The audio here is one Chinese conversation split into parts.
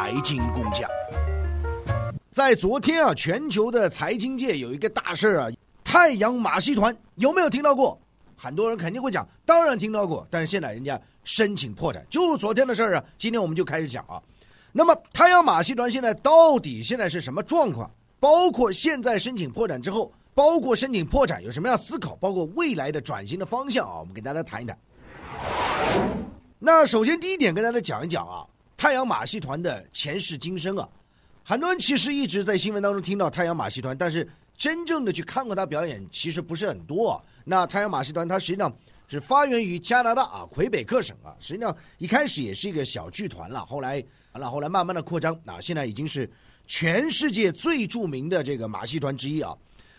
财经工匠。在昨天啊，全球的财经界有一个大事啊，太阳马戏团有没有听到过？很多人肯定会讲，当然听到过，但是现在人家申请破产，就是昨天的事儿啊。今天我们就开始讲啊。那么太阳马戏团现在到底现在是什么状况？包括现在申请破产之后，包括申请破产有什么样思考，包括未来的转型的方向啊，我们给大家谈一谈。那首先第一点跟大家讲一讲啊，太阳马戏团的前世今生啊。很多人其实一直在新闻当中听到太阳马戏团，但是真正的去看过他表演，其实不是很多。那太阳马戏团它实际上是发源于加拿大啊魁北克省啊，实际上一开始也是一个小剧团了，后来完了后来慢慢的扩张啊，现在已经是全世界最著名的这个马戏团之一啊。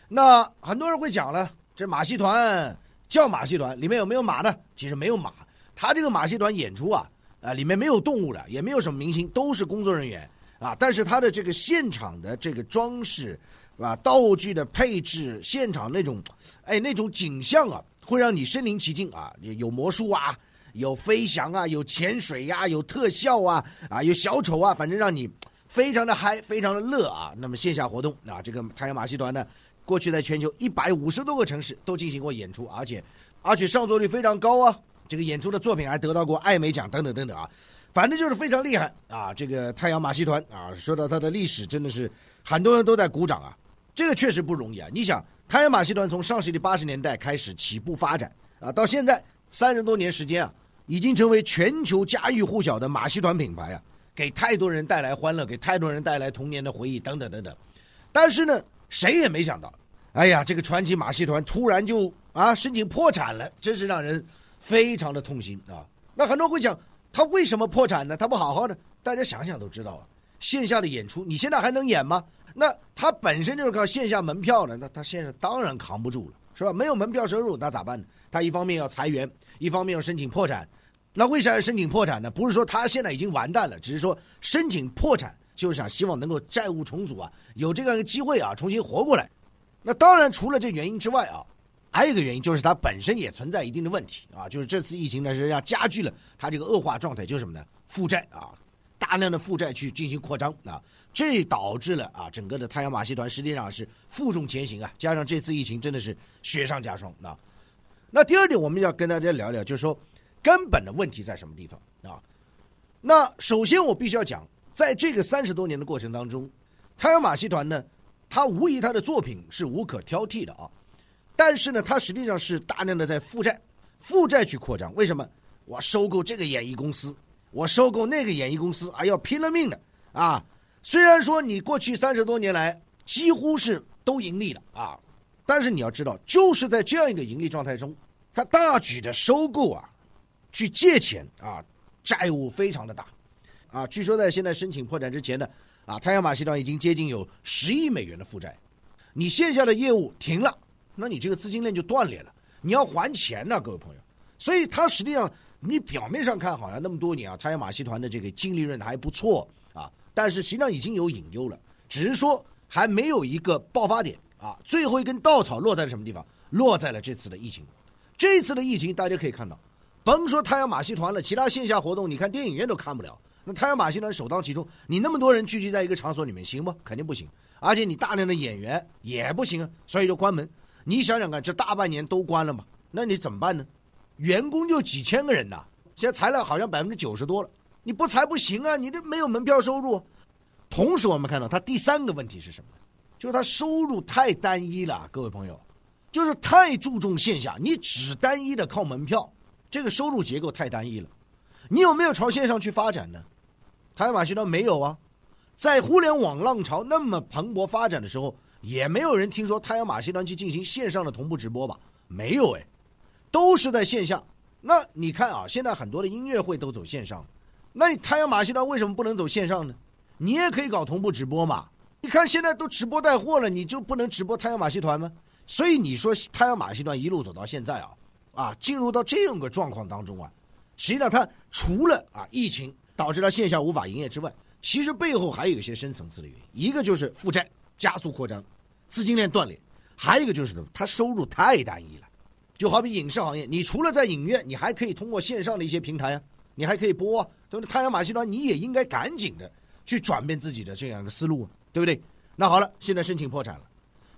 那很多人会讲了，这马戏团叫马戏团，里面有没有马呢？其实没有马，他这个马戏团演出啊，啊里面没有动物的，也没有什么明星，都是工作人员。啊，但是它的这个现场的这个装饰，啊，道具的配置，现场那种，哎，那种景象啊，会让你身临其境啊，有魔术啊，有飞翔啊，有潜水呀，有特效啊，啊，有小丑啊，反正让你非常的嗨，非常的乐啊。那么线下活动啊，这个太阳马戏团呢，过去在全球一百五十多个城市都进行过演出，而且而且上座率非常高啊，这个演出的作品还得到过艾美奖等等等等啊。反正就是非常厉害啊！这个太阳马戏团啊，说到它的历史，真的是很多人都在鼓掌啊。这个确实不容易啊！你想，太阳马戏团从上世纪八十年代开始起步发展啊，到现在三十多年时间啊，已经成为全球家喻户晓的马戏团品牌啊，给太多人带来欢乐，给太多人带来童年的回忆等等等等。但是呢，谁也没想到，哎呀，这个传奇马戏团突然就啊申请破产了，真是让人非常的痛心啊！那很多人会讲。他为什么破产呢？他不好好的，大家想想都知道啊。线下的演出，你现在还能演吗？那他本身就是靠线下门票的，那他现在当然扛不住了，是吧？没有门票收入，那咋办呢？他一方面要裁员，一方面要申请破产。那为啥要申请破产呢？不是说他现在已经完蛋了，只是说申请破产就是想希望能够债务重组啊，有这样一个机会啊，重新活过来。那当然，除了这原因之外啊。还有一个原因就是它本身也存在一定的问题啊，就是这次疫情呢是让加剧了它这个恶化状态，就是什么呢？负债啊，大量的负债去进行扩张啊，这导致了啊整个的太阳马戏团实际上是负重前行啊，加上这次疫情真的是雪上加霜啊。那第二点我们要跟大家聊聊，就是说根本的问题在什么地方啊？那首先我必须要讲，在这个三十多年的过程当中，太阳马戏团呢，它无疑它的作品是无可挑剔的啊。但是呢，它实际上是大量的在负债，负债去扩张。为什么？我收购这个演艺公司，我收购那个演艺公司，啊，要拼了命的啊！虽然说你过去三十多年来几乎是都盈利了啊，但是你要知道，就是在这样一个盈利状态中，他大举的收购啊，去借钱啊，债务非常的大啊。据说在现在申请破产之前呢，啊，太阳马戏团已经接近有十亿美元的负债，你线下的业务停了。那你这个资金链就断裂了，你要还钱呢，各位朋友。所以它实际上，你表面上看好像那么多年啊，太阳马戏团的这个净利润还不错啊，但是实际上已经有隐忧了，只是说还没有一个爆发点啊。最后一根稻草落在了什么地方？落在了这次的疫情。这次的疫情大家可以看到，甭说太阳马戏团了，其他线下活动，你看电影院都看不了。那太阳马戏团首当其冲，你那么多人聚集在一个场所里面行不？肯定不行。而且你大量的演员也不行啊，所以就关门。你想想看，这大半年都关了嘛？那你怎么办呢？员工就几千个人呐，现在裁了好像百分之九十多了。你不裁不行啊！你这没有门票收入。同时，我们看到它第三个问题是什么？就是它收入太单一了，各位朋友，就是太注重线下，你只单一的靠门票，这个收入结构太单一了。你有没有朝线上去发展呢？台马戏团没有啊，在互联网浪潮那么蓬勃发展的时候。也没有人听说太阳马戏团去进行线上的同步直播吧？没有哎，都是在线下。那你看啊，现在很多的音乐会都走线上，那你太阳马戏团为什么不能走线上呢？你也可以搞同步直播嘛。你看现在都直播带货了，你就不能直播太阳马戏团吗？所以你说太阳马戏团一路走到现在啊，啊，进入到这样个状况当中啊，实际上它除了啊疫情导致它线下无法营业之外，其实背后还有一些深层次的原因，一个就是负债。加速扩张，资金链断裂，还有一个就是什么？它收入太单一了，就好比影视行业，你除了在影院，你还可以通过线上的一些平台啊，你还可以播。对不对？太阳马戏团你也应该赶紧的去转变自己的这样一个思路，对不对？那好了，现在申请破产了，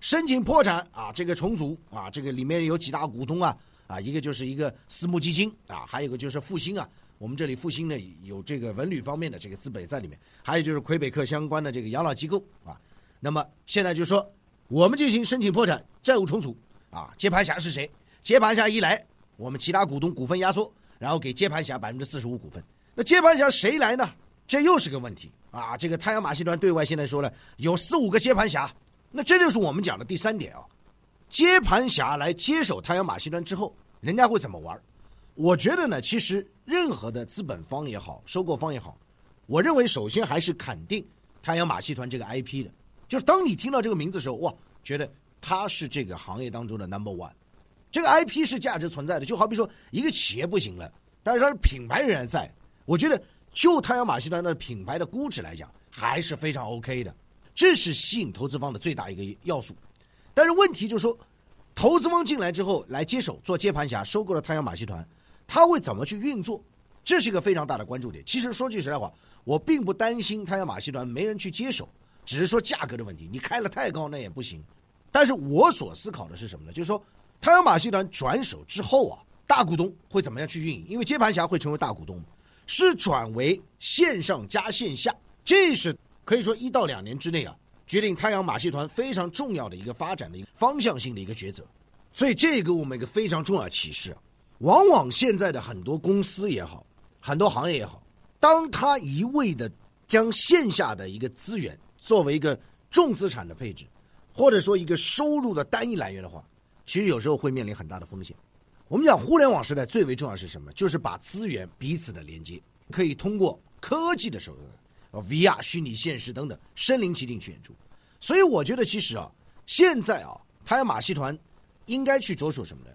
申请破产啊，这个重组啊，这个里面有几大股东啊，啊，一个就是一个私募基金啊，还有一个就是复兴啊，我们这里复兴呢有这个文旅方面的这个资本在里面，还有就是魁北克相关的这个养老机构啊。那么现在就说我们进行申请破产、债务重组啊，接盘侠是谁？接盘侠一来，我们其他股东股份压缩，然后给接盘侠百分之四十五股份。那接盘侠谁来呢？这又是个问题啊！这个太阳马戏团对外现在说了有四五个接盘侠，那这就是我们讲的第三点啊。接盘侠来接手太阳马戏团之后，人家会怎么玩？我觉得呢，其实任何的资本方也好，收购方也好，我认为首先还是肯定太阳马戏团这个 IP 的。就是当你听到这个名字的时候，哇，觉得他是这个行业当中的 number one，这个 IP 是价值存在的。就好比说一个企业不行了，但是它的品牌仍然在，我觉得。就太阳马戏团的品牌的估值来讲，还是非常 OK 的，这是吸引投资方的最大一个要素。但是问题就是说，投资方进来之后来接手做接盘侠，收购了太阳马戏团，他会怎么去运作？这是一个非常大的关注点。其实说句实在话，我并不担心太阳马戏团没人去接手，只是说价格的问题，你开了太高那也不行。但是我所思考的是什么呢？就是说，太阳马戏团转手之后啊，大股东会怎么样去运营？因为接盘侠会成为大股东。是转为线上加线下，这是可以说一到两年之内啊，决定太阳马戏团非常重要的一个发展的一个方向性的一个抉择。所以这给我们一个非常重要的启示啊：往往现在的很多公司也好，很多行业也好，当他一味的将线下的一个资源作为一个重资产的配置，或者说一个收入的单一来源的话，其实有时候会面临很大的风险。我们讲互联网时代最为重要是什么？就是把资源彼此的连接，可以通过科技的手段，VR 虚拟现实等等身临其境去演出。所以我觉得其实啊，现在啊，太阳马戏团应该去着手什么呢？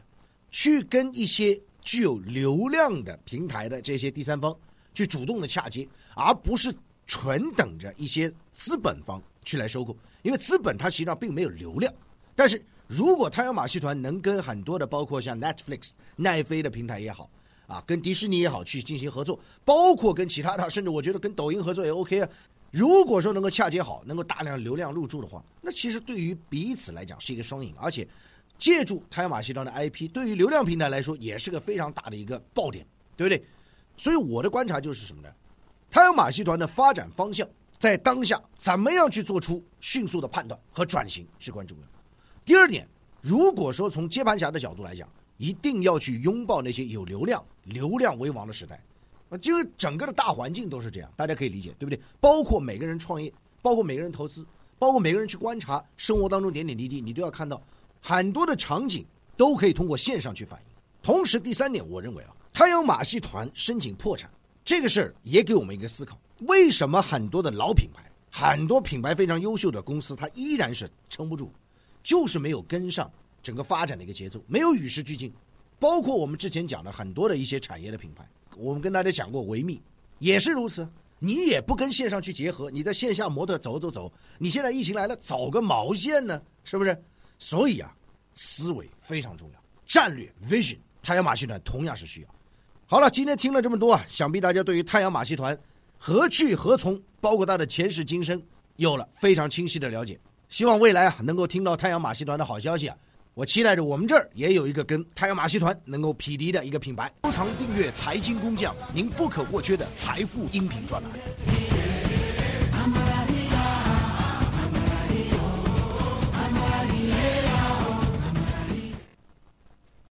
去跟一些具有流量的平台的这些第三方去主动的洽接，而不是纯等着一些资本方去来收购，因为资本它实际上并没有流量，但是。如果太阳马戏团能跟很多的，包括像 Netflix 奈飞的平台也好，啊，跟迪士尼也好去进行合作，包括跟其他的，甚至我觉得跟抖音合作也 OK 啊。如果说能够洽接好，能够大量流量入驻的话，那其实对于彼此来讲是一个双赢，而且借助太阳马戏团的 IP，对于流量平台来说也是个非常大的一个爆点，对不对？所以我的观察就是什么呢？太阳马戏团的发展方向在当下怎么样去做出迅速的判断和转型，至关重要。第二点，如果说从接盘侠的角度来讲，一定要去拥抱那些有流量、流量为王的时代，那就是整个的大环境都是这样，大家可以理解，对不对？包括每个人创业，包括每个人投资，包括每个人去观察生活当中点点滴滴，你都要看到很多的场景都可以通过线上去反映。同时，第三点，我认为啊，太阳马戏团申请破产这个事儿也给我们一个思考：为什么很多的老品牌、很多品牌非常优秀的公司，它依然是撑不住？就是没有跟上整个发展的一个节奏，没有与时俱进。包括我们之前讲的很多的一些产业的品牌，我们跟大家讲过维密也是如此。你也不跟线上去结合，你在线下模特走走走，你现在疫情来了，走个毛线呢？是不是？所以啊，思维非常重要，战略 vision，太阳马戏团同样是需要。好了，今天听了这么多啊，想必大家对于太阳马戏团何去何从，包括它的前世今生，有了非常清晰的了解。希望未来啊能够听到太阳马戏团的好消息啊！我期待着我们这儿也有一个跟太阳马戏团能够匹敌的一个品牌。收藏订阅财经工匠，您不可或缺的财富音频专栏。